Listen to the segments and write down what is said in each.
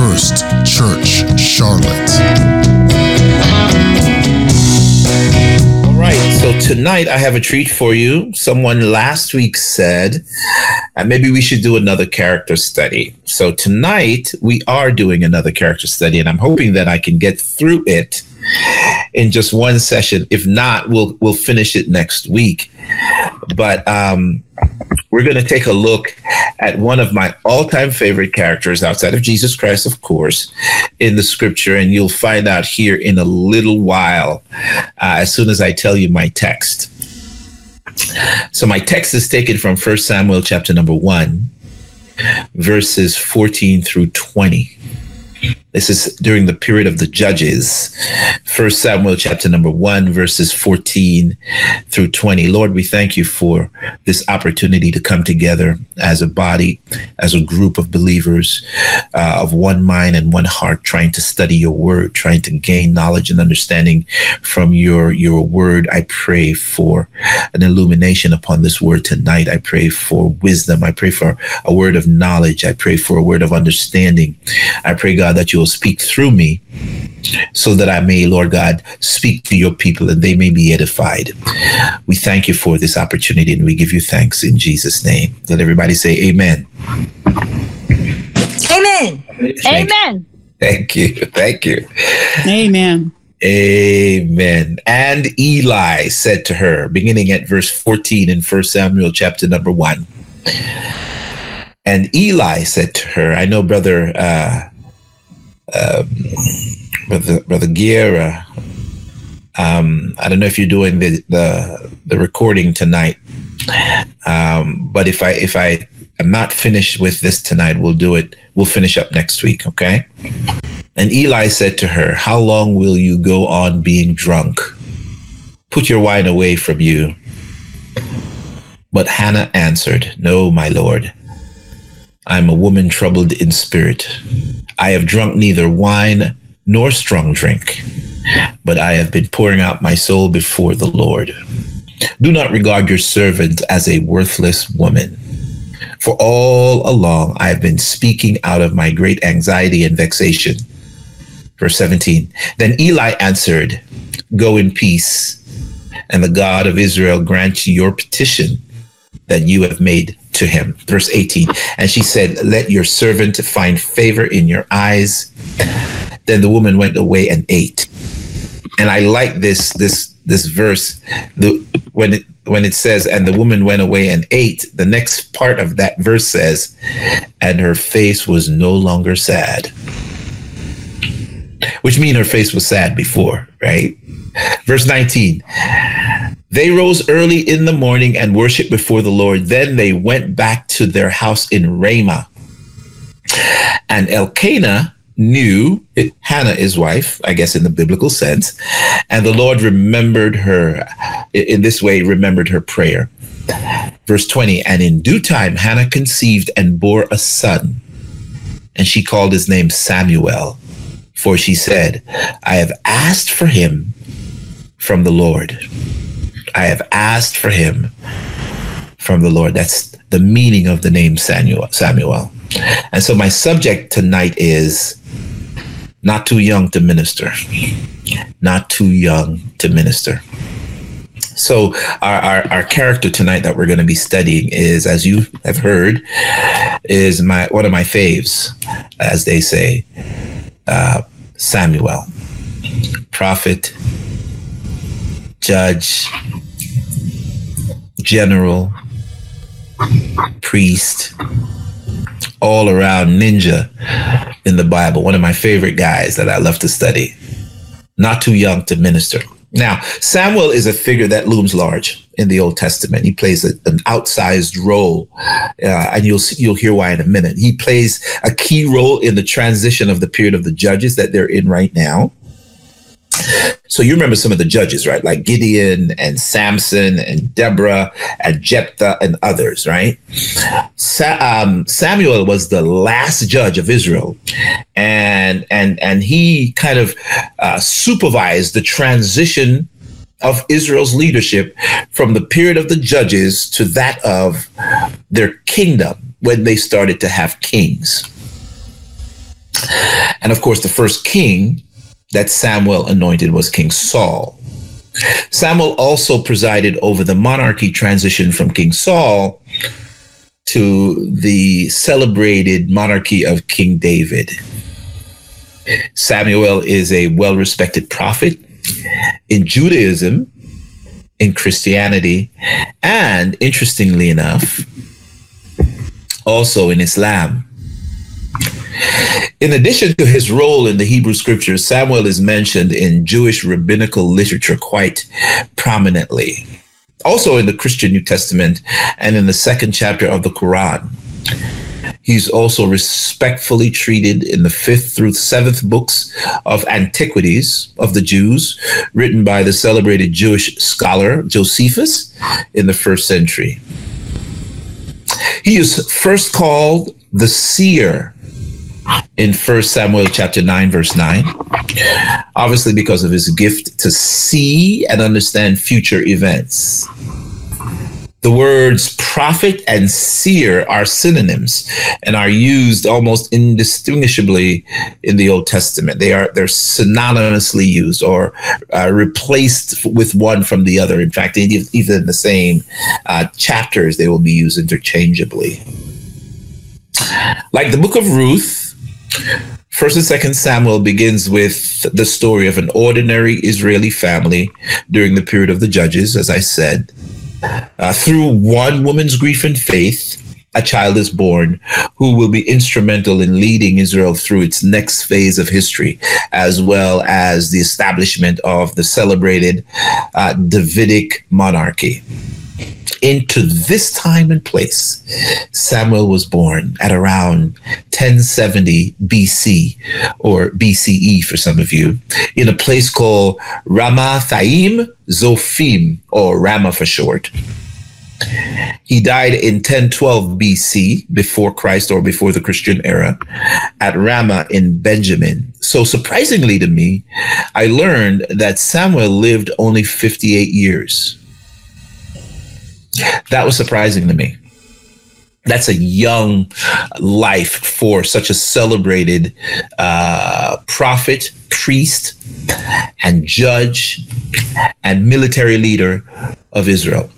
First Church Charlotte. All right, so tonight I have a treat for you. Someone last week said uh, maybe we should do another character study. So tonight we are doing another character study, and I'm hoping that I can get through it in just one session. If not, we'll we'll finish it next week. But um, we're going to take a look at one of my all-time favorite characters outside of Jesus Christ, of course, in the Scripture, and you'll find out here in a little while, uh, as soon as I tell you my text. So my text is taken from First Samuel chapter number one, verses 14 through 20. This is during the period of the judges. First Samuel chapter number one, verses 14 through 20. Lord, we thank you for this opportunity to come together as a body, as a group of believers uh, of one mind and one heart, trying to study your word, trying to gain knowledge and understanding from your, your word. I pray for an illumination upon this word tonight. I pray for wisdom. I pray for a word of knowledge. I pray for a word of understanding. I pray, God, that you will speak through me so that I may, Lord God, speak to your people and they may be edified. We thank you for this opportunity and we give you thanks in Jesus' name. Let everybody say amen. Amen. Thank, Amen. thank you. Thank you. Amen. Amen. And Eli said to her, beginning at verse 14 in 1 Samuel chapter number 1. And Eli said to her, I know brother uh, um, brother brother Guerra. Um, I don't know if you're doing the the, the recording tonight, um, but if I if I am not finished with this tonight, we'll do it. We'll finish up next week, okay? And Eli said to her, "How long will you go on being drunk? Put your wine away from you." But Hannah answered, "No, my lord." I am a woman troubled in spirit. I have drunk neither wine nor strong drink, but I have been pouring out my soul before the Lord. Do not regard your servant as a worthless woman. For all along I have been speaking out of my great anxiety and vexation. Verse 17. Then Eli answered, Go in peace, and the God of Israel grant you your petition that you have made to him. Verse 18. And she said, Let your servant find favor in your eyes. Then the woman went away and ate. And I like this this this verse. The when it when it says, and the woman went away and ate, the next part of that verse says, and her face was no longer sad. Which mean her face was sad before, right? Verse 19. They rose early in the morning and worshiped before the Lord. Then they went back to their house in Ramah. And Elkanah knew Hannah, his wife, I guess in the biblical sense, and the Lord remembered her in this way, remembered her prayer. Verse 20, and in due time, Hannah conceived and bore a son, and she called his name Samuel, for she said, I have asked for him from the Lord. I have asked for him from the Lord. That's the meaning of the name Samuel. Samuel. And so my subject tonight is not too young to minister. Not too young to minister. So our, our, our character tonight that we're going to be studying is, as you have heard, is my one of my faves, as they say, uh, Samuel, prophet, judge, general, priest, all around ninja in the Bible. One of my favorite guys that I love to study. Not too young to minister. Now, Samuel is a figure that looms large in the Old Testament. He plays a, an outsized role, uh, and you'll see, you'll hear why in a minute. He plays a key role in the transition of the period of the judges that they're in right now. So you remember some of the judges, right? Like Gideon and Samson and Deborah and Jephthah and others, right? Sa- um, Samuel was the last judge of Israel, and and and he kind of uh, supervised the transition of Israel's leadership from the period of the judges to that of their kingdom when they started to have kings. And of course, the first king that Samuel anointed was King Saul. Samuel also presided over the monarchy transition from King Saul to the celebrated monarchy of King David. Samuel is a well respected prophet in Judaism, in Christianity, and interestingly enough, also in Islam. In addition to his role in the Hebrew scriptures, Samuel is mentioned in Jewish rabbinical literature quite prominently. Also in the Christian New Testament and in the second chapter of the Quran. He's also respectfully treated in the fifth through seventh books of Antiquities of the Jews, written by the celebrated Jewish scholar Josephus in the first century. He is first called the seer in First Samuel chapter 9, verse 9. Obviously, because of his gift to see and understand future events. The words prophet and seer are synonyms and are used almost indistinguishably in the Old Testament. They are they're synonymously used or uh, replaced with one from the other. In fact, even in the same uh, chapters, they will be used interchangeably. Like the book of Ruth, First and Second Samuel begins with the story of an ordinary Israeli family during the period of the Judges, as I said. Uh, through one woman's grief and faith, a child is born who will be instrumental in leading Israel through its next phase of history, as well as the establishment of the celebrated uh, Davidic monarchy into this time and place, Samuel was born at around 1070 BC or BCE for some of you in a place called Ramathaim Zophim or Ramah for short. He died in 1012 BC, before Christ or before the Christian era, at Ramah in Benjamin. So, surprisingly to me, I learned that Samuel lived only 58 years. That was surprising to me. That's a young life for such a celebrated uh, prophet, priest, and judge and military leader of Israel.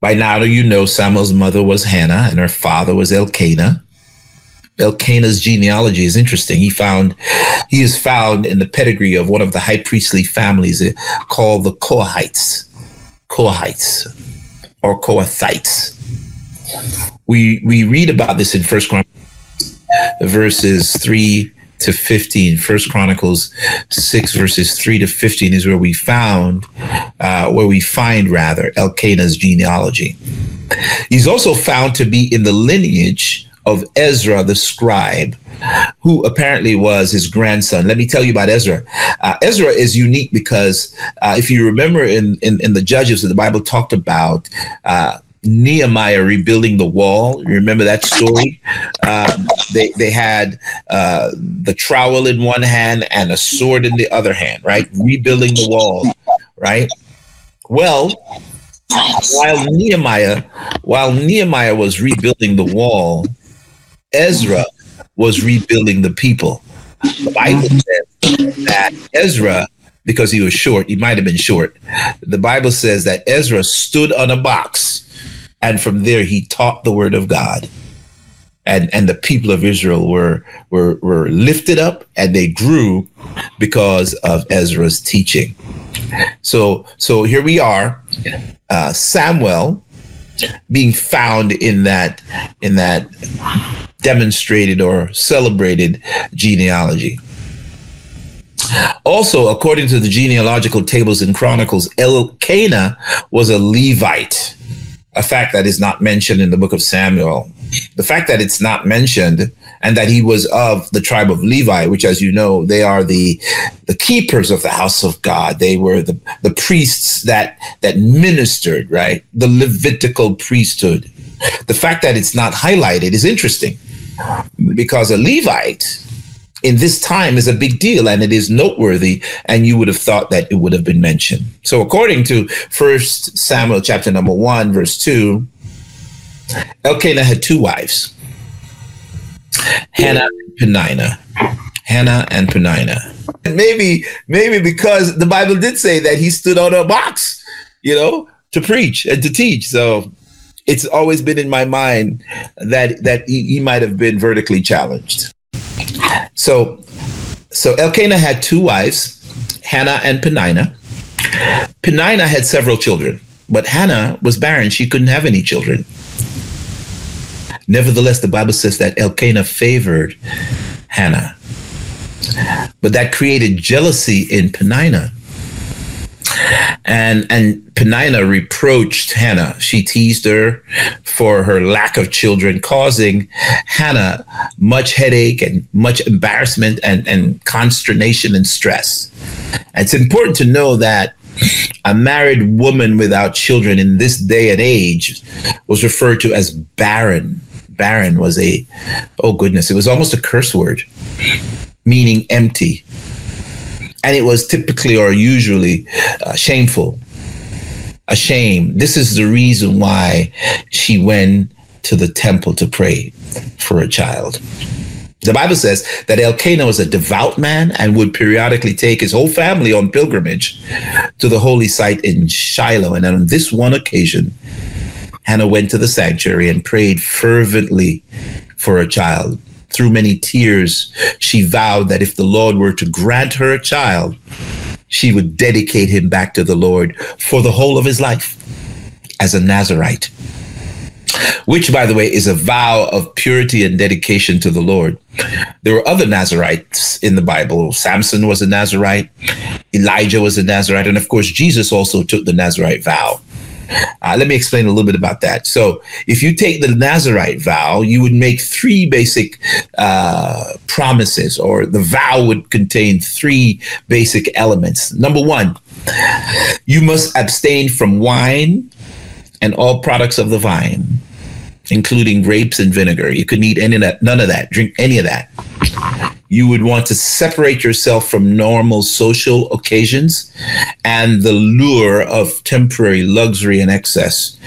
By now, do you know Samuel's mother was Hannah and her father was Elkanah. Elkanah's genealogy is interesting. He found he is found in the pedigree of one of the high priestly families called the Kohathites. Kohathites or Kohathites. We we read about this in First Chronicles, verses three to 15. First Chronicles 6 verses 3 to 15 is where we found, uh, where we find rather Elkanah's genealogy. He's also found to be in the lineage of Ezra the scribe, who apparently was his grandson. Let me tell you about Ezra. Uh, Ezra is unique because uh, if you remember in, in, in, the Judges, the Bible talked about uh, Nehemiah rebuilding the wall. You remember that story? Um, they they had uh, the trowel in one hand and a sword in the other hand, right? Rebuilding the wall, right? Well, while Nehemiah, while Nehemiah was rebuilding the wall, Ezra was rebuilding the people. The Bible says that Ezra, because he was short, he might have been short. The Bible says that Ezra stood on a box and from there he taught the word of God. And, and the people of Israel were, were, were lifted up and they grew because of Ezra's teaching. So, so here we are, uh, Samuel being found in that, in that demonstrated or celebrated genealogy. Also, according to the genealogical tables and chronicles, Elkanah was a Levite, a fact that is not mentioned in the book of Samuel. The fact that it's not mentioned and that he was of the tribe of Levi, which, as you know, they are the the keepers of the house of God. They were the, the priests that that ministered, right? The Levitical priesthood. The fact that it's not highlighted is interesting because a Levite in this time is a big deal and it is noteworthy and you would have thought that it would have been mentioned so according to first samuel chapter number 1 verse 2 elkanah had two wives Hannah and Penina. Hannah and Penina. And maybe, maybe because the Bible did say that he stood on a box, you know, to preach and to teach. So it's always been in my mind that that he, he might have been vertically challenged. So, so Elkanah had two wives, Hannah and Penina. Penina had several children, but Hannah was barren; she couldn't have any children. Nevertheless, the Bible says that Elkanah favored Hannah, but that created jealousy in Penina and and Penina reproached Hannah. She teased her for her lack of children, causing Hannah much headache and much embarrassment and, and consternation and stress. It's important to know that a married woman without children in this day and age was referred to as barren. Barren was a, oh goodness, it was almost a curse word, meaning empty. And it was typically or usually uh, shameful a shame. This is the reason why she went to the temple to pray for a child. The bible says that elkanah was a devout man and would periodically take his whole family on pilgrimage to the holy site in shiloh. And on this one occasion hannah went to the sanctuary and prayed fervently for a child through many tears, she vowed that if the Lord were to grant her a child, she would dedicate him back to the Lord for the whole of his life as a Nazarite. Which, by the way, is a vow of purity and dedication to the Lord. There were other Nazarites in the Bible. Samson was a Nazarite, Elijah was a Nazarite, and of course, Jesus also took the Nazarite vow. Uh, let me explain a little bit about that. So, if you take the Nazarite vow, you would make three basic uh, promises, or the vow would contain three basic elements. Number one, you must abstain from wine and all products of the vine, including grapes and vinegar. You couldn't eat any of that, none of that, drink any of that you would want to separate yourself from normal social occasions and the lure of temporary luxury and excess.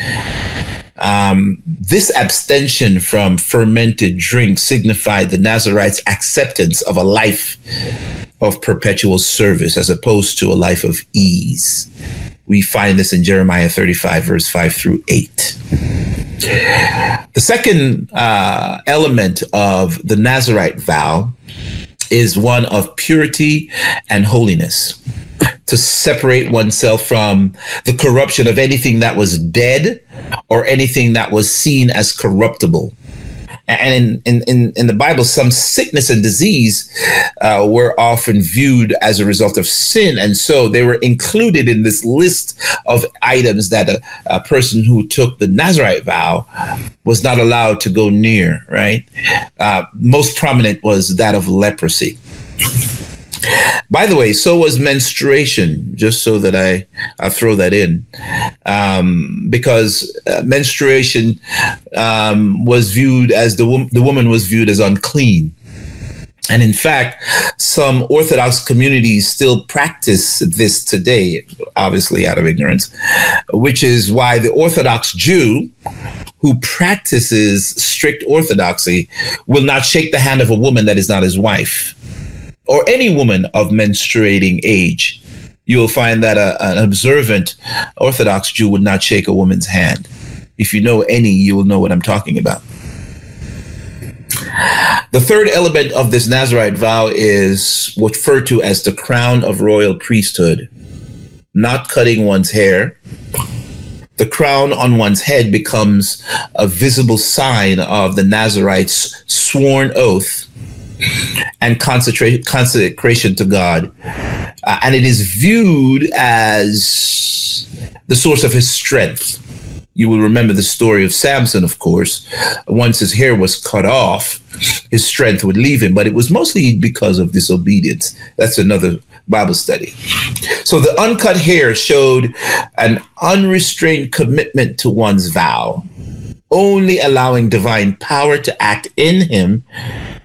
Um, this abstention from fermented drink signified the Nazarite's acceptance of a life of perpetual service as opposed to a life of ease. We find this in Jeremiah 35, verse 5 through 8. The second uh, element of the Nazarite vow is one of purity and holiness. To separate oneself from the corruption of anything that was dead or anything that was seen as corruptible and in, in, in, the Bible, some sickness and disease uh, were often viewed as a result of sin. And so they were included in this list of items that a, a person who took the Nazarite vow was not allowed to go near, right? Uh, most prominent was that of leprosy. By the way, so was menstruation, just so that I, I throw that in. Um, because uh, menstruation um, was viewed as the, wo- the woman was viewed as unclean. And in fact, some Orthodox communities still practice this today, obviously out of ignorance, which is why the Orthodox Jew who practices strict orthodoxy will not shake the hand of a woman that is not his wife or any woman of menstruating age, you will find that a, an observant Orthodox Jew would not shake a woman's hand. If you know any, you will know what I'm talking about. The third element of this Nazarite vow is referred to as the crown of royal priesthood, not cutting one's hair. The crown on one's head becomes a visible sign of the Nazarite's sworn oath and consecration to God. Uh, and it is viewed as the source of his strength. You will remember the story of Samson, of course. Once his hair was cut off, his strength would leave him, but it was mostly because of disobedience. That's another Bible study. So the uncut hair showed an unrestrained commitment to one's vow, only allowing divine power to act in him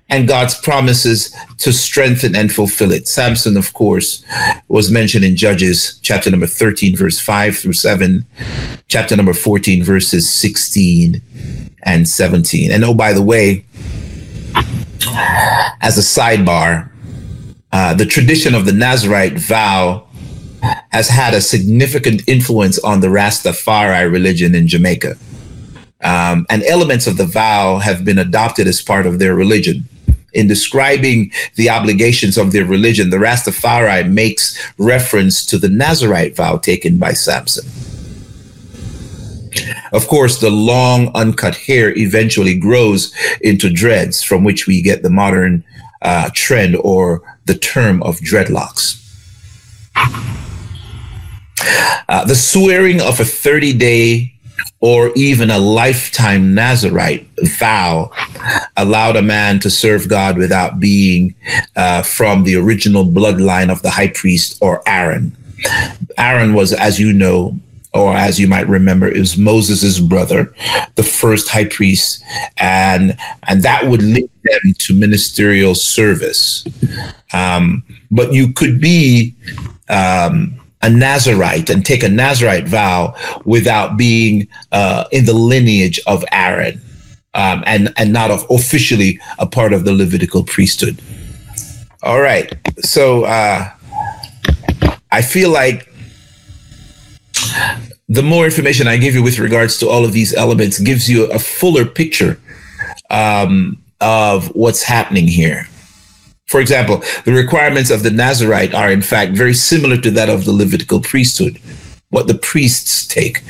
and God's promises to strengthen and fulfill it. Samson, of course, was mentioned in Judges chapter number 13, verse 5 through 7, chapter number 14, verses 16 and 17. And oh, by the way, as a sidebar, uh, the tradition of the Nazarite vow has had a significant influence on the Rastafari religion in Jamaica. Um, and elements of the vow have been adopted as part of their religion. In describing the obligations of their religion, the Rastafari makes reference to the Nazarite vow taken by Samson. Of course, the long uncut hair eventually grows into dreads, from which we get the modern uh, trend or the term of dreadlocks. Uh, the swearing of a 30 day or even a lifetime Nazarite vow allowed a man to serve God without being uh, from the original bloodline of the high priest or Aaron. Aaron was, as you know, or as you might remember, is Moses' brother, the first high priest, and and that would link them to ministerial service. Um, but you could be um, a Nazarite and take a Nazarite vow without being uh, in the lineage of Aaron um, and, and not of officially a part of the Levitical priesthood. All right. So uh, I feel like the more information I give you with regards to all of these elements gives you a fuller picture um, of what's happening here. For example, the requirements of the Nazarite are in fact very similar to that of the Levitical priesthood, what the priests take,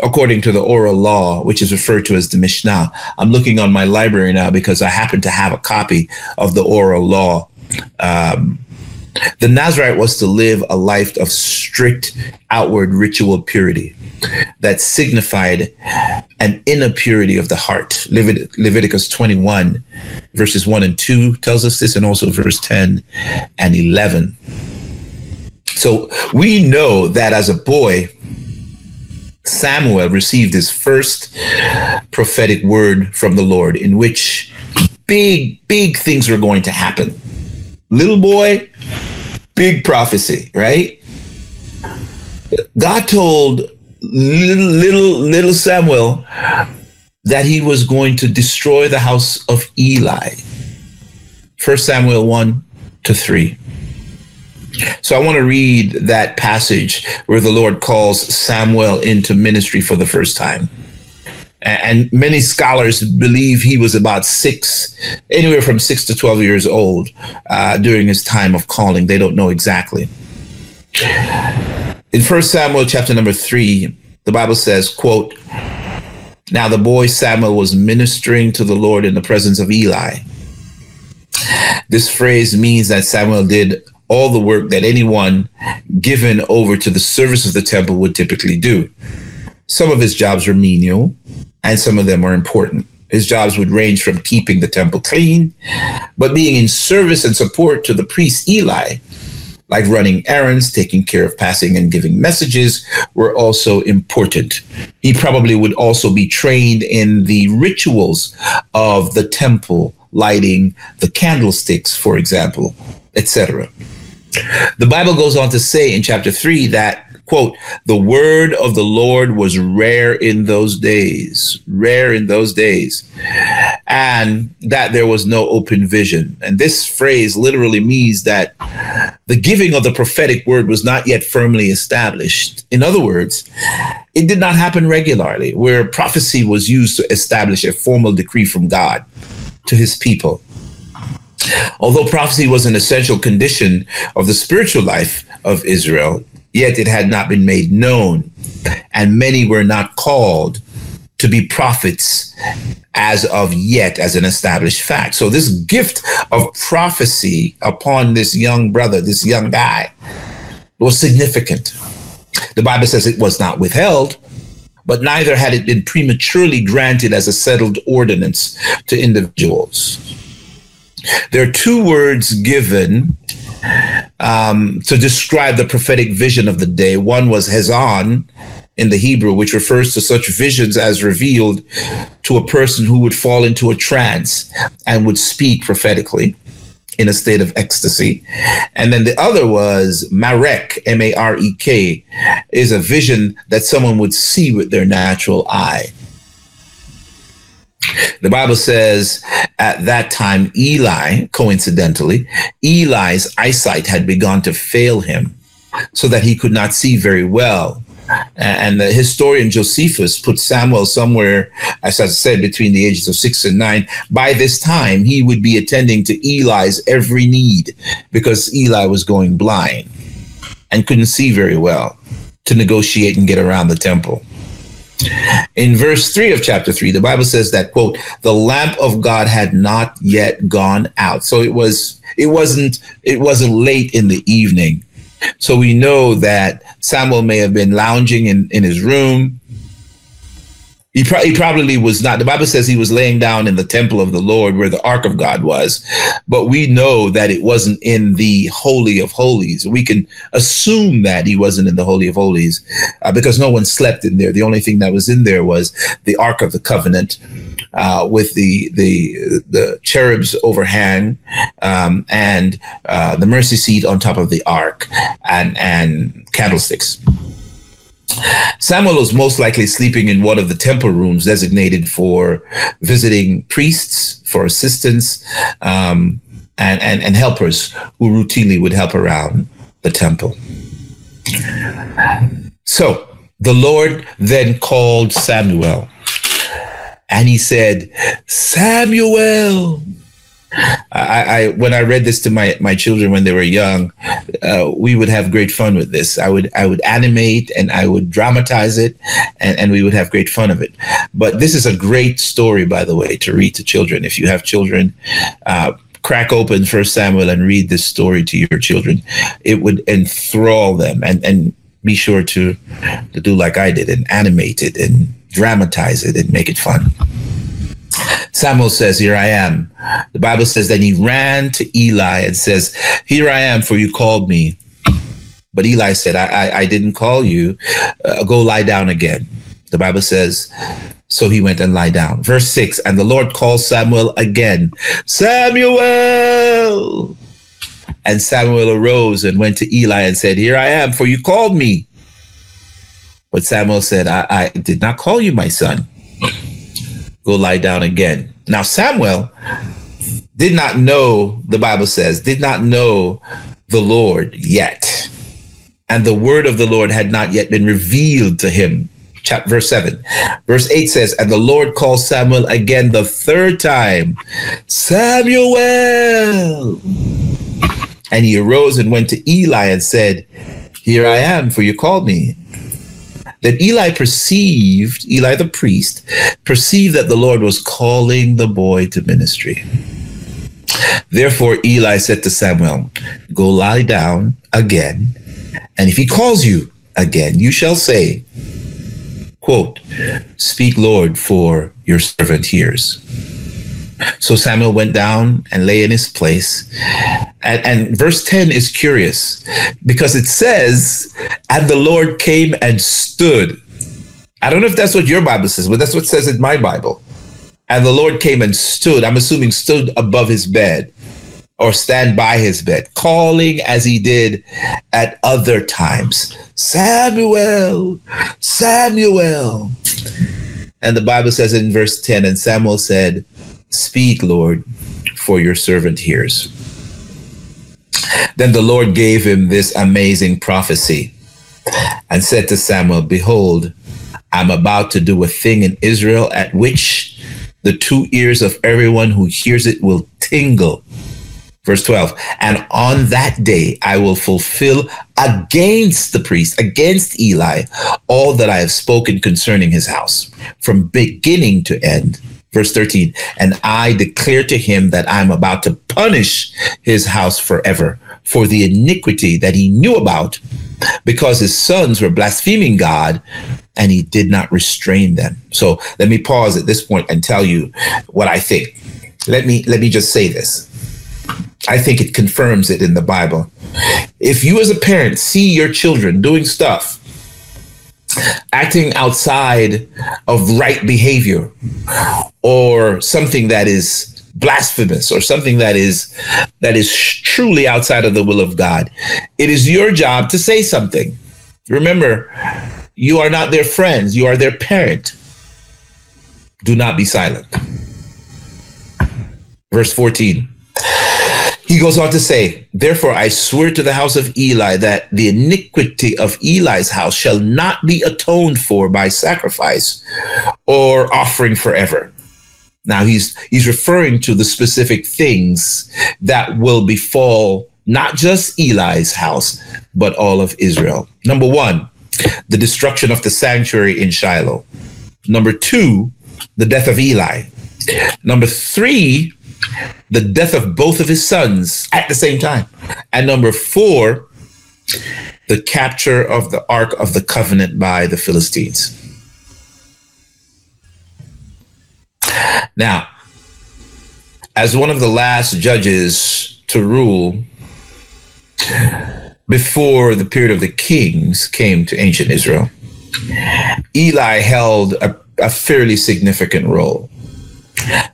according to the oral law, which is referred to as the Mishnah. I'm looking on my library now because I happen to have a copy of the oral law. Um, the Nazarite was to live a life of strict outward ritual purity that signified an inner purity of the heart. Levit- Leviticus 21, verses 1 and 2 tells us this, and also verse 10 and 11. So we know that as a boy, Samuel received his first prophetic word from the Lord, in which big, big things were going to happen. Little boy, big prophecy, right? God told little little little Samuel that he was going to destroy the house of Eli. First Samuel 1 to 3. So I want to read that passage where the Lord calls Samuel into ministry for the first time. And many scholars believe he was about six, anywhere from six to 12 years old uh, during his time of calling. They don't know exactly. In First Samuel chapter number three, the Bible says, quote, Now the boy Samuel was ministering to the Lord in the presence of Eli. This phrase means that Samuel did all the work that anyone given over to the service of the temple would typically do. Some of his jobs were menial, and some of them were important. His jobs would range from keeping the temple clean, but being in service and support to the priest Eli like running errands, taking care of passing and giving messages, were also important. He probably would also be trained in the rituals of the temple, lighting the candlesticks, for example, etc. The Bible goes on to say in chapter 3 that quote, the word of the Lord was rare in those days, rare in those days, and that there was no open vision. And this phrase literally means that the giving of the prophetic word was not yet firmly established. In other words, it did not happen regularly, where prophecy was used to establish a formal decree from God to his people. Although prophecy was an essential condition of the spiritual life of Israel, yet it had not been made known, and many were not called to be prophets as of yet as an established fact. So this gift of prophecy upon this young brother, this young guy, was significant. The Bible says it was not withheld, but neither had it been prematurely granted as a settled ordinance to individuals. There are two words given um, to describe the prophetic vision of the day. One was Hezon in the Hebrew, which refers to such visions as revealed to a person who would fall into a trance and would speak prophetically in a state of ecstasy. And then the other was Marek, M A R E K, is a vision that someone would see with their natural eye. The Bible says at that time, Eli, coincidentally, Eli's eyesight had begun to fail him so that he could not see very well. And the historian Josephus put Samuel somewhere, as I said, between the ages of six and nine. By this time, he would be attending to Eli's every need because Eli was going blind and couldn't see very well to negotiate and get around the temple. In verse 3 of chapter 3, the Bible says that quote, the lamp of God had not yet gone out. So it was it wasn't it wasn't late in the evening. So we know that Samuel may have been lounging in, in his room, he, pro- he probably was not. The Bible says he was laying down in the temple of the Lord where the ark of God was, but we know that it wasn't in the Holy of Holies. We can assume that he wasn't in the Holy of Holies uh, because no one slept in there. The only thing that was in there was the Ark of the Covenant. Uh, with the the the cherubs overhang um, and uh, the mercy seat on top of the ark and and candlesticks. Samuel was most likely sleeping in one of the temple rooms designated for visiting priests, for assistants, um, and, and, and helpers who routinely would help around the temple. So the Lord then called Samuel and he said, Samuel. I, I, when I read this to my my children when they were young, uh, we would have great fun with this. I would I would animate and I would dramatize it, and, and we would have great fun of it. But this is a great story, by the way, to read to children. If you have children, uh, crack open First Samuel and read this story to your children. It would enthrall them, and and be sure to to do like I did and animate it and dramatize it and make it fun. Samuel says, Here I am. The Bible says that he ran to Eli and says, Here I am, for you called me. But Eli said, I, I, I didn't call you. Uh, go lie down again. The Bible says, so he went and lie down. Verse 6 And the Lord called Samuel again, Samuel! And Samuel arose and went to Eli and said, Here I am, for you called me. But Samuel said, I, I did not call you, my son go lie down again. Now, Samuel did not know, the Bible says, did not know the Lord yet. And the word of the Lord had not yet been revealed to him. Chapter, verse 7. Verse 8 says, And the Lord called Samuel again the third time, Samuel. And he arose and went to Eli and said, Here I am, for you called me that Eli perceived, Eli the priest, perceived that the Lord was calling the boy to ministry. Therefore, Eli said to Samuel, Go lie down again, and if he calls you again, you shall say, quote, Speak, Lord, for your servant hears. So Samuel went down and lay in his place. And, and, verse 10 is curious because it says, and the Lord came and stood. I don't know if that's what your Bible says, but that's what says in my Bible. And the Lord came and stood, I'm assuming stood above his bed or stand by his bed, calling as he did at other times Samuel, Samuel. And the Bible says in verse 10, and Samuel said, Speak, Lord, for your servant hears. Then the Lord gave him this amazing prophecy and said to Samuel, Behold, I'm about to do a thing in Israel at which the two ears of everyone who hears it will tingle. Verse 12, and on that day I will fulfill against the priest, against Eli, all that I have spoken concerning his house, from beginning to end. Verse 13, and I declare to him that I'm about to punish his house forever for the iniquity that he knew about because his sons were blaspheming God and he did not restrain them. So let me pause at this point and tell you what I think. Let me let me just say this. I think it confirms it in the Bible. If you as a parent see your children doing stuff acting outside of right behavior or something that is blasphemous or something that is that is truly outside of the will of God. It is your job to say something. Remember you are not their friends. You are their parent. Do not be silent. Verse 14. He goes on to say, Therefore I swear to the house of Eli that the iniquity of Eli's house shall not be atoned for by sacrifice or offering forever. Now he's he's referring to the specific things that will befall not just Eli's house, but all of Israel. Number one, the destruction of the sanctuary in Shiloh. Number two, the death of Eli. Number three, the death of both of his sons at the same time. And number four, the capture of the Ark of the Covenant by the Philistines. Now, as one of the last judges to rule before the period of the kings came to ancient Israel, Eli held a, a fairly significant role.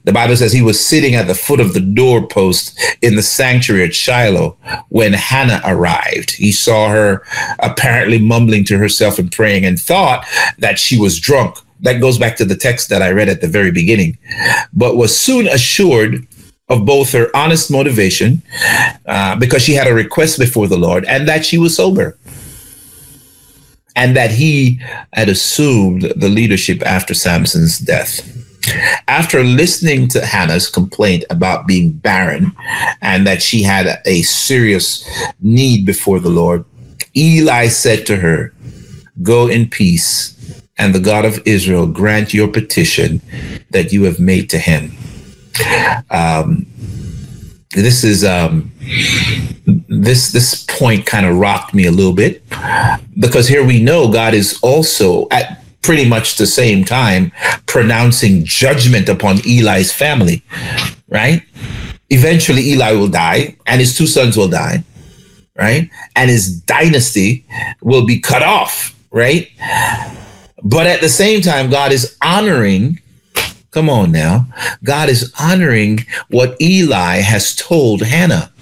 The Bible says he was sitting at the foot of the doorpost in the sanctuary at Shiloh when Hannah arrived. He saw her apparently mumbling to herself and praying and thought that she was drunk. That goes back to the text that I read at the very beginning, but was soon assured of both her honest motivation, uh, because she had a request before the Lord, and that she was sober. And that he had assumed the leadership after Samson's death. After listening to Hannah's complaint about being barren and that she had a serious need before the Lord, Eli said to her, Go in peace, and the God of Israel grant your petition that you have made to him. Um, this is um, this this point kind of rocked me a little bit because here we know God is also at pretty much the same time pronouncing judgment upon Eli's family, right? Eventually, Eli will die and his two sons will die, right? And his dynasty will be cut off, right? But at the same time, God is honoring, come on now, God is honoring what Eli has told Hannah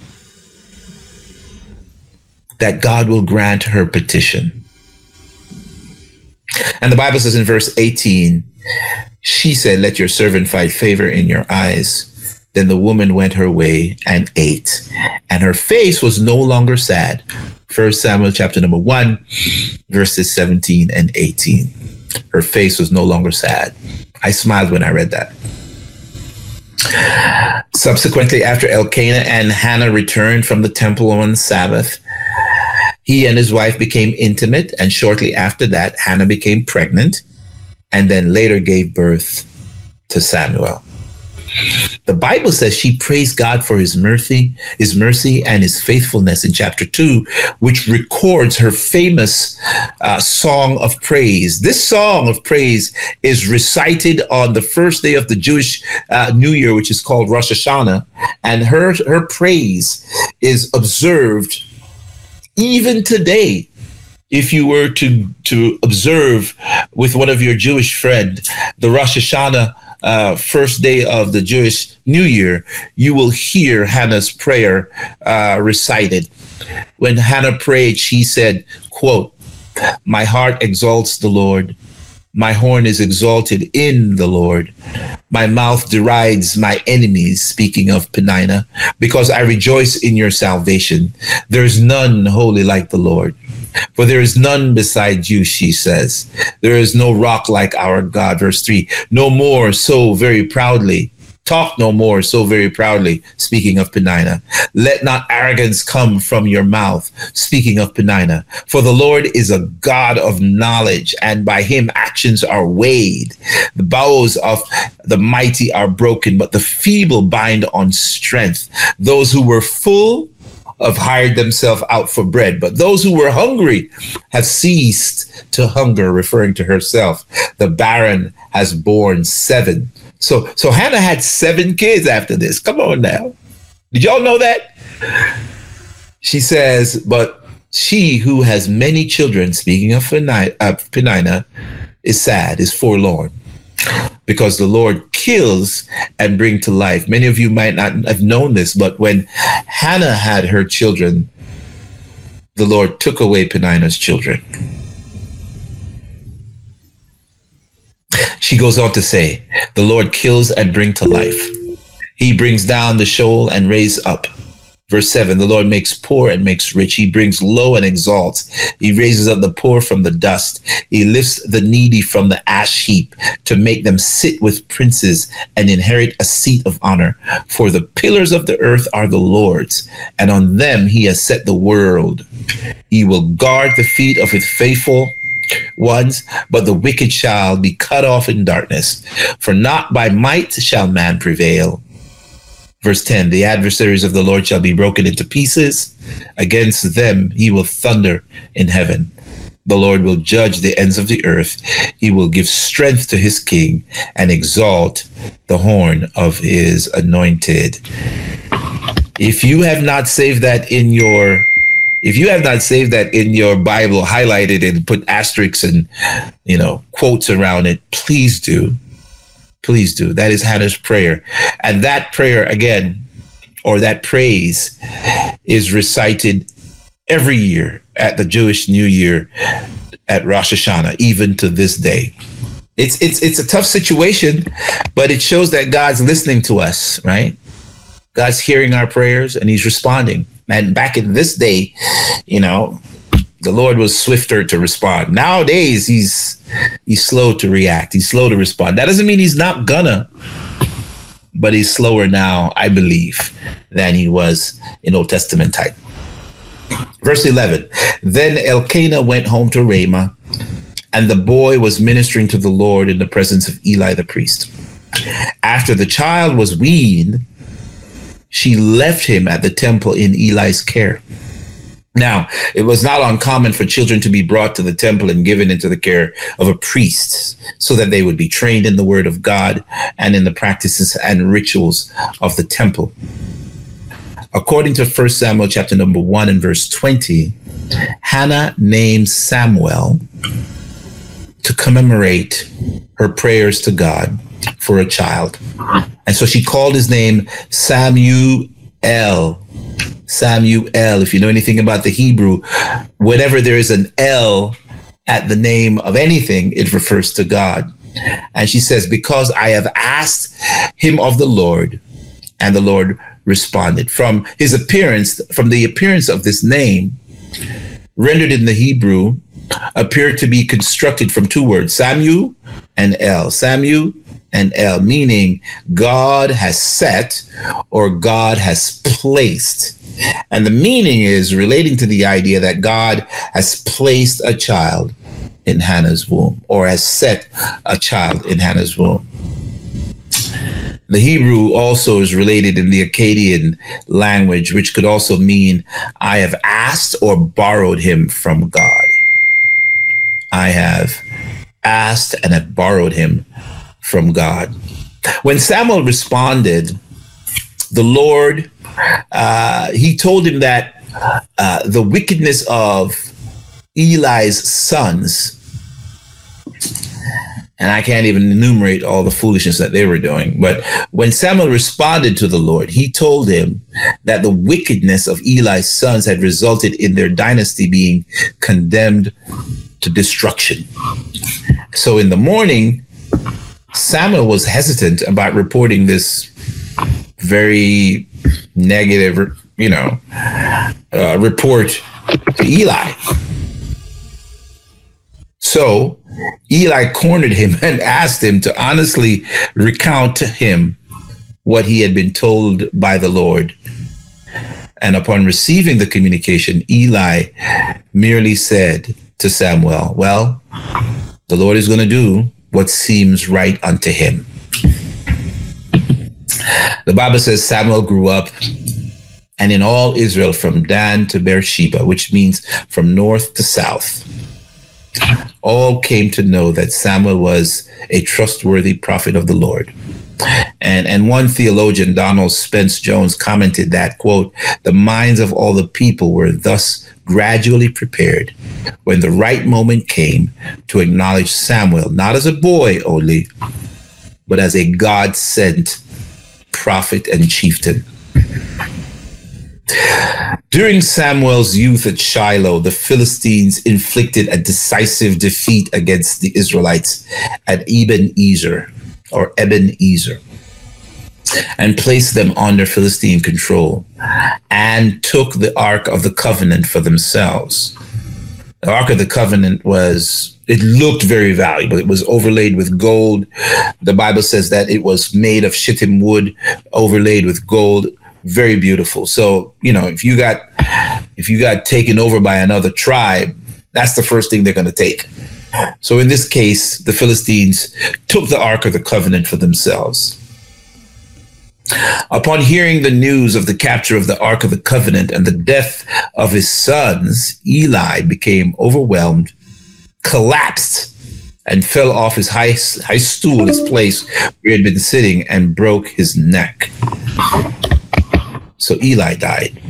that God will grant her petition. And the Bible says in verse 18, she said, Let your servant find favor in your eyes. Then the woman went her way and ate, and her face was no longer sad. First Samuel chapter number one, verses 17 and 18. Her face was no longer sad. I smiled when I read that. Subsequently, after Elkanah and Hannah returned from the temple on Sabbath, he and his wife became intimate, and shortly after that, Hannah became pregnant and then later gave birth to Samuel. The Bible says she praised God for his mercy, his mercy and his faithfulness in chapter 2, which records her famous uh, song of praise. This song of praise is recited on the first day of the Jewish uh, New Year, which is called Rosh Hashanah, and her her praise is observed even today, if you were to to observe with one of your Jewish friend the Rosh Hashanah uh, first day of the Jewish New Year, you will hear Hannah's prayer uh, recited. When Hannah prayed, she said, "quote My heart exalts the Lord." My horn is exalted in the Lord. My mouth derides my enemies, speaking of Penina, because I rejoice in your salvation. There is none holy like the Lord. For there is none beside you, she says. There is no rock like our God. Verse 3 No more so very proudly Talk no more so very proudly, speaking of Penina. Let not arrogance come from your mouth, speaking of Penina. For the Lord is a God of knowledge, and by him actions are weighed. The bows of the mighty are broken, but the feeble bind on strength. Those who were full have hired themselves out for bread, but those who were hungry have ceased to hunger, referring to herself. The barren has borne seven so so Hannah had seven kids after this. Come on now. Did y'all know that? She says, but she who has many children, speaking of Penina, is sad, is forlorn, because the Lord kills and bring to life. Many of you might not have known this, but when Hannah had her children, the Lord took away Penina's children. She goes on to say, The Lord kills and bring to life. He brings down the Sheol and raise up. Verse 7 The Lord makes poor and makes rich. He brings low and exalts. He raises up the poor from the dust. He lifts the needy from the ash heap to make them sit with princes and inherit a seat of honor. For the pillars of the earth are the Lord's, and on them he has set the world. He will guard the feet of his faithful ones, but the wicked shall be cut off in darkness. For not by might shall man prevail Verse 10 The adversaries of the Lord shall be broken into pieces. Against them he will thunder in heaven. The Lord will judge the ends of the earth. He will give strength to his king and exalt the horn of his anointed. If you have not saved that in your if you have not saved that in your Bible, highlighted and put asterisks and you know quotes around it, please do Please do. That is Hannah's prayer. And that prayer, again, or that praise is recited every year at the Jewish New Year at Rosh Hashanah, even to this day. It's it's it's a tough situation, but it shows that God's listening to us, right? God's hearing our prayers and he's responding. And back in this day, you know, the Lord was swifter to respond. Nowadays, he's he's slow to react. He's slow to respond. That doesn't mean he's not gonna, but he's slower now, I believe, than he was in Old Testament time. Verse 11 Then Elkanah went home to Ramah, and the boy was ministering to the Lord in the presence of Eli the priest. After the child was weaned, she left him at the temple in Eli's care. Now, it was not uncommon for children to be brought to the temple and given into the care of a priest so that they would be trained in the word of God and in the practices and rituals of the temple. According to 1 Samuel chapter number 1 and verse 20, Hannah named Samuel to commemorate her prayers to God for a child. And so she called his name Samuel Samuel. If you know anything about the Hebrew, whenever there is an L at the name of anything, it refers to God. And she says, Because I have asked him of the Lord, and the Lord responded. From his appearance, from the appearance of this name, rendered in the Hebrew, appeared to be constructed from two words, Samuel and El. Samuel and El, meaning God has set or God has placed. And the meaning is relating to the idea that God has placed a child in Hannah's womb or has set a child in Hannah's womb. The Hebrew also is related in the Akkadian language, which could also mean I have asked or borrowed him from God. I have asked and have borrowed him from God. When Samuel responded, the Lord, uh, he told him that uh, the wickedness of Eli's sons, and I can't even enumerate all the foolishness that they were doing. But when Samuel responded to the Lord, he told him that the wickedness of Eli's sons had resulted in their dynasty being condemned to destruction. So in the morning, Samuel was hesitant about reporting this very negative, you know, uh, report to Eli. So Eli cornered him and asked him to honestly recount to him what he had been told by the Lord. And upon receiving the communication, Eli merely said to Samuel, Well, the Lord is going to do what seems right unto him. The Bible says Samuel grew up and in all Israel from Dan to Beersheba, which means from north to south, all came to know that Samuel was a trustworthy prophet of the Lord. And and one theologian, Donald Spence Jones, commented that quote, the minds of all the people were thus gradually prepared when the right moment came to acknowledge Samuel, not as a boy only, but as a God sent prophet and chieftain. During Samuel's youth at Shiloh, the Philistines inflicted a decisive defeat against the Israelites at Eben Ezer or Eben Ezer. And placed them under Philistine control and took the Ark of the Covenant for themselves. The Ark of the Covenant was, it looked very valuable. It was overlaid with gold. The Bible says that it was made of shittim wood, overlaid with gold. Very beautiful. So, you know, if you got, if you got taken over by another tribe, that's the first thing they're going to take. So in this case, the Philistines took the Ark of the Covenant for themselves. Upon hearing the news of the capture of the Ark of the Covenant and the death of his sons, Eli became overwhelmed, collapsed, and fell off his high, high stool, his place where he had been sitting, and broke his neck. So Eli died.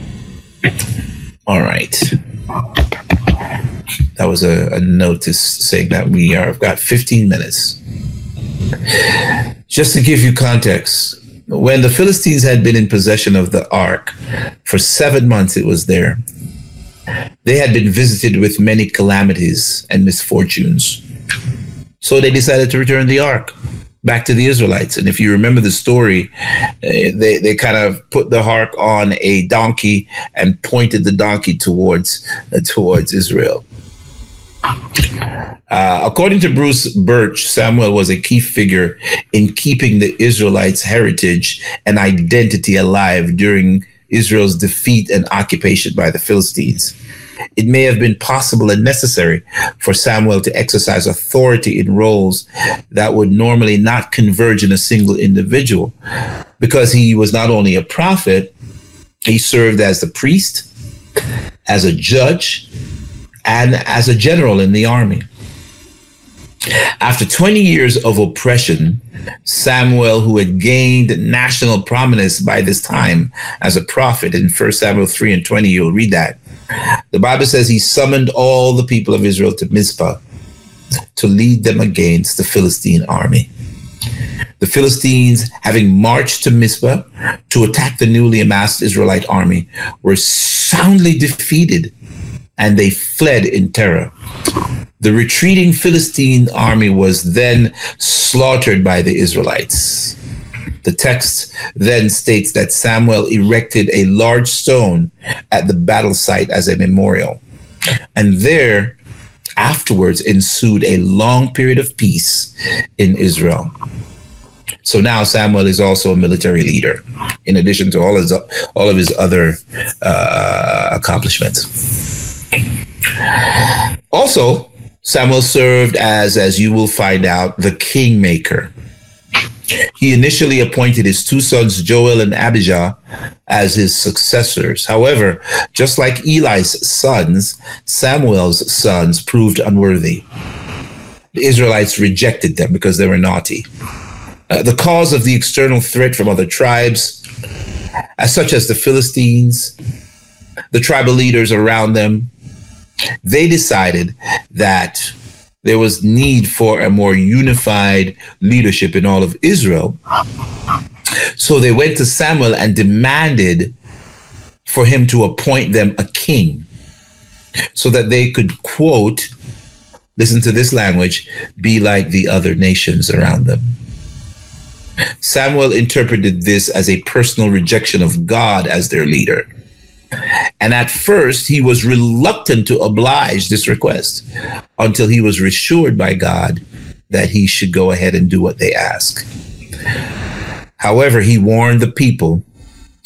All right. That was a, a notice saying that we are have got 15 minutes. Just to give you context, when the Philistines had been in possession of the ark for seven months, it was there. They had been visited with many calamities and misfortunes. So they decided to return the ark back to the Israelites. And if you remember the story, eh, they, they kind of put the ark on a donkey and pointed the donkey towards uh, towards Israel. Uh, according to Bruce Birch, Samuel was a key figure in keeping the Israelites' heritage and identity alive during Israel's defeat and occupation by the Philistines. It may have been possible and necessary for Samuel to exercise authority in roles that would normally not converge in a single individual because he was not only a prophet, he served as the priest, as a judge, and as a general in the army. After 20 years of oppression, Samuel, who had gained national prominence by this time as a prophet in 1 Samuel 3 and 20, you'll read that. The Bible says he summoned all the people of Israel to Mizpah to lead them against the Philistine army. The Philistines, having marched to Mizpah to attack the newly amassed Israelite army, were soundly defeated and they fled in terror. The retreating Philistine army was then slaughtered by the Israelites. The text then states that Samuel erected a large stone at the battle site as a memorial. And there, afterwards, ensued a long period of peace in Israel. So now Samuel is also a military leader, in addition to all his all of his other uh, accomplishments. Also, Samuel served as, as you will find out, the kingmaker. He initially appointed his two sons, Joel and Abijah, as his successors. However, just like Eli's sons, Samuel's sons proved unworthy. The Israelites rejected them because they were naughty. Uh, the cause of the external threat from other tribes, as such as the Philistines, the tribal leaders around them, they decided that there was need for a more unified leadership in all of Israel. So they went to Samuel and demanded for him to appoint them a king so that they could quote listen to this language be like the other nations around them Samuel interpreted this as a personal rejection of God as their leader and at first, he was reluctant to oblige this request until he was reassured by God that he should go ahead and do what they ask. However, he warned the people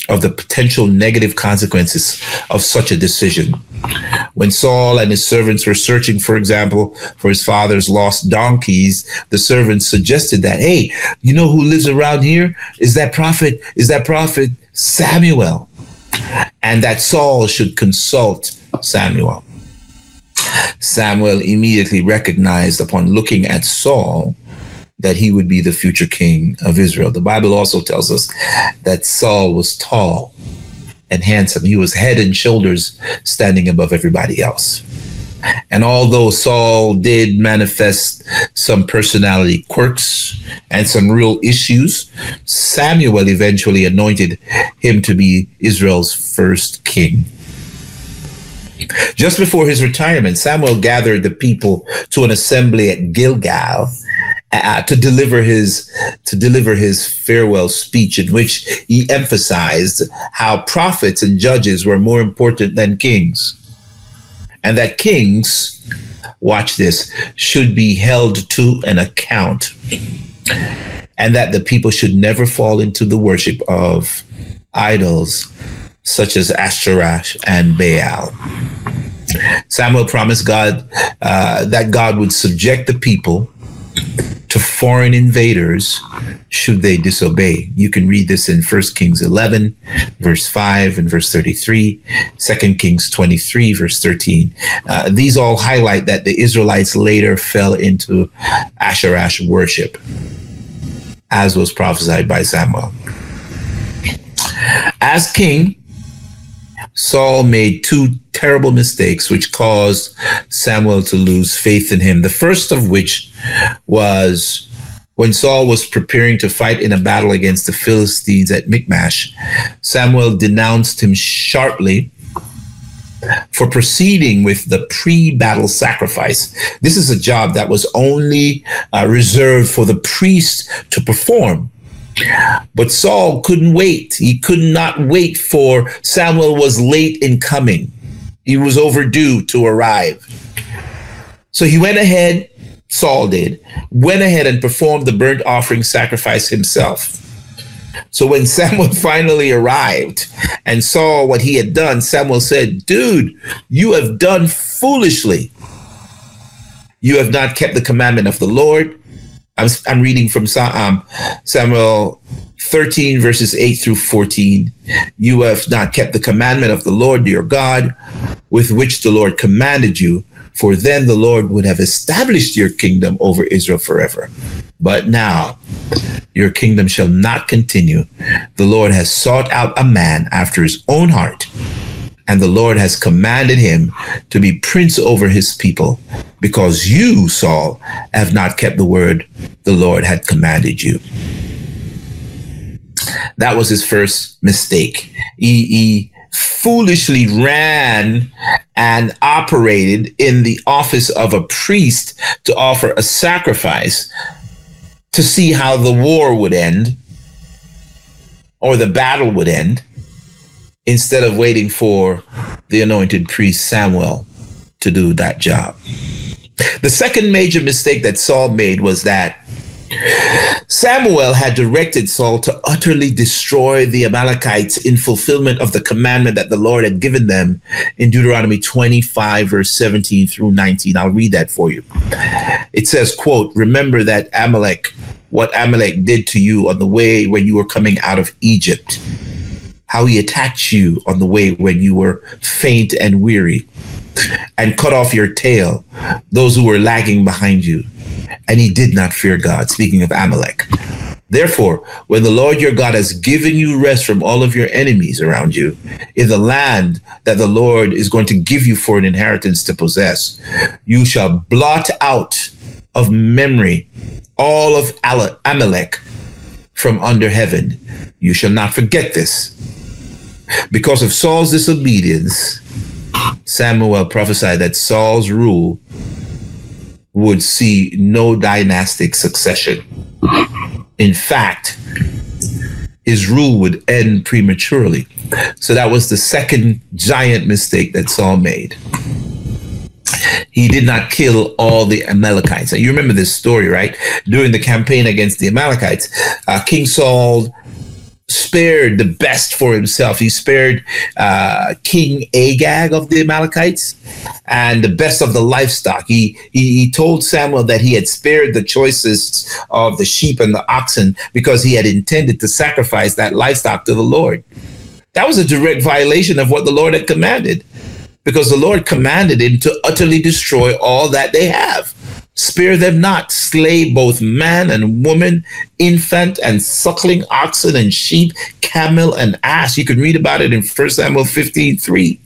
of the potential negative consequences of such a decision. When Saul and his servants were searching, for example, for his father's lost donkeys, the servants suggested that, hey, you know who lives around here? Is that prophet? Is that prophet Samuel? And that Saul should consult Samuel. Samuel immediately recognized upon looking at Saul that he would be the future king of Israel. The Bible also tells us that Saul was tall and handsome. He was head and shoulders standing above everybody else. And although Saul did manifest some personality quirks and some real issues, Samuel eventually anointed him to be Israel's first king. Just before his retirement, Samuel gathered the people to an assembly at Gilgal uh, to deliver his to deliver his farewell speech in which he emphasized how prophets and judges were more important than kings and that kings watch this should be held to an account and that the people should never fall into the worship of idols such as Ashtoreth and Baal. Samuel promised God uh, that God would subject the people to foreign invaders should they disobey. You can read this in 1 Kings 11, verse 5 and verse 33, 2 Kings 23, verse 13. Uh, these all highlight that the Israelites later fell into Asherah worship, as was prophesied by Samuel. As king, Saul made two terrible mistakes which caused Samuel to lose faith in him. The first of which was when Saul was preparing to fight in a battle against the Philistines at Michmash, Samuel denounced him sharply for proceeding with the pre-battle sacrifice. This is a job that was only uh, reserved for the priest to perform. But Saul couldn't wait. He could not wait for Samuel was late in coming. He was overdue to arrive. So he went ahead, Saul did, went ahead and performed the burnt offering sacrifice himself. So when Samuel finally arrived and saw what he had done, Samuel said, Dude, you have done foolishly. You have not kept the commandment of the Lord I'm, I'm reading from um, Samuel 13, verses 8 through 14. You have not kept the commandment of the Lord your God, with which the Lord commanded you, for then the Lord would have established your kingdom over Israel forever. But now your kingdom shall not continue. The Lord has sought out a man after his own heart and the Lord has commanded him to be prince over his people, because you, Saul, have not kept the word the Lord had commanded you. That was his first mistake. He, he foolishly ran and operated in the office of a priest to offer a sacrifice to see how the war would end or the battle would end instead of waiting for the anointed priest Samuel to do that job. The second major mistake that Saul made was that Samuel had directed Saul to utterly destroy the Amalekites in fulfillment of the commandment that the Lord had given them in Deuteronomy 25, verse 17 through 19. I'll read that for you. It says, quote, remember that Amalek, what Amalek did to you on the way when you were coming out of Egypt how he attacked you on the way when you were faint and weary, and cut off your tail, those who were lagging behind you. And he did not fear God, speaking of Amalek. Therefore, when the Lord your God has given you rest from all of your enemies around you in the land that the Lord is going to give you for an inheritance to possess, you shall blot out of memory all of Amalek from under heaven. You shall not forget this because of Saul's disobedience, Samuel prophesied that Saul's rule would see no dynastic succession. In fact, his rule would end prematurely. So that was the second giant mistake that Saul made. He did not kill all the Amalekites. You remember this story, right? During the campaign against the Amalekites, uh, King Saul spared the best for himself. He spared uh, King Agag of the Amalekites and the best of the livestock. He, he, he told Samuel that he had spared the choicest of the sheep and the oxen because he had intended to sacrifice that livestock to the Lord. That was a direct violation of what the Lord had commanded because the Lord commanded him to utterly destroy all that they have. Spare them not, slay both man and woman, infant and suckling, oxen and sheep, camel and ass. You can read about it in 1 Samuel 15 3.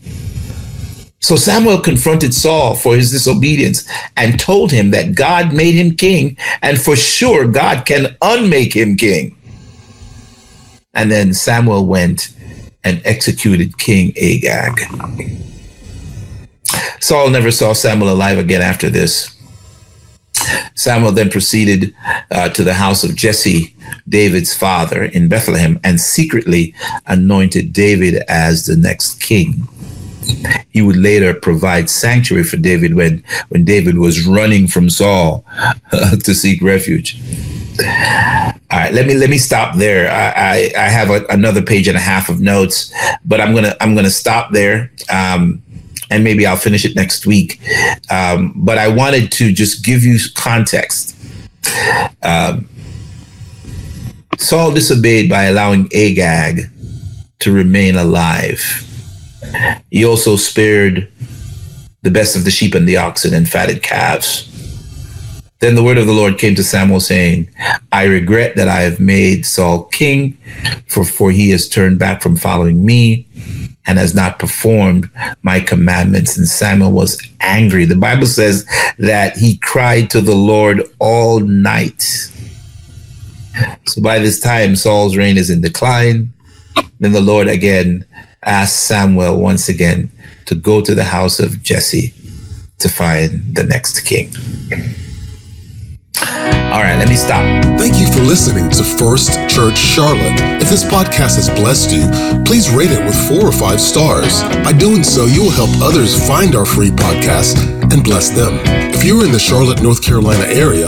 So Samuel confronted Saul for his disobedience and told him that God made him king, and for sure God can unmake him king. And then Samuel went and executed King Agag. Saul never saw Samuel alive again after this. Samuel then proceeded uh, to the house of Jesse, David's father, in Bethlehem, and secretly anointed David as the next king. He would later provide sanctuary for David when, when David was running from Saul to seek refuge. All right, let me let me stop there. I I, I have a, another page and a half of notes, but I'm gonna I'm gonna stop there. Um, and maybe I'll finish it next week. Um, but I wanted to just give you context. Um, Saul disobeyed by allowing Agag to remain alive. He also spared the best of the sheep and the oxen and fatted calves. Then the word of the Lord came to Samuel, saying, I regret that I have made Saul king, for, for he has turned back from following me and has not performed my commandments. And Samuel was angry. The Bible says that he cried to the Lord all night. So by this time, Saul's reign is in decline. Then the Lord again asked Samuel once again to go to the house of Jesse to find the next king. All right, let me stop. Thank you for listening to First Church Charlotte. If this podcast has blessed you, please rate it with four or five stars. By doing so, you will help others find our free podcast and bless them. If you're in the Charlotte, North Carolina area,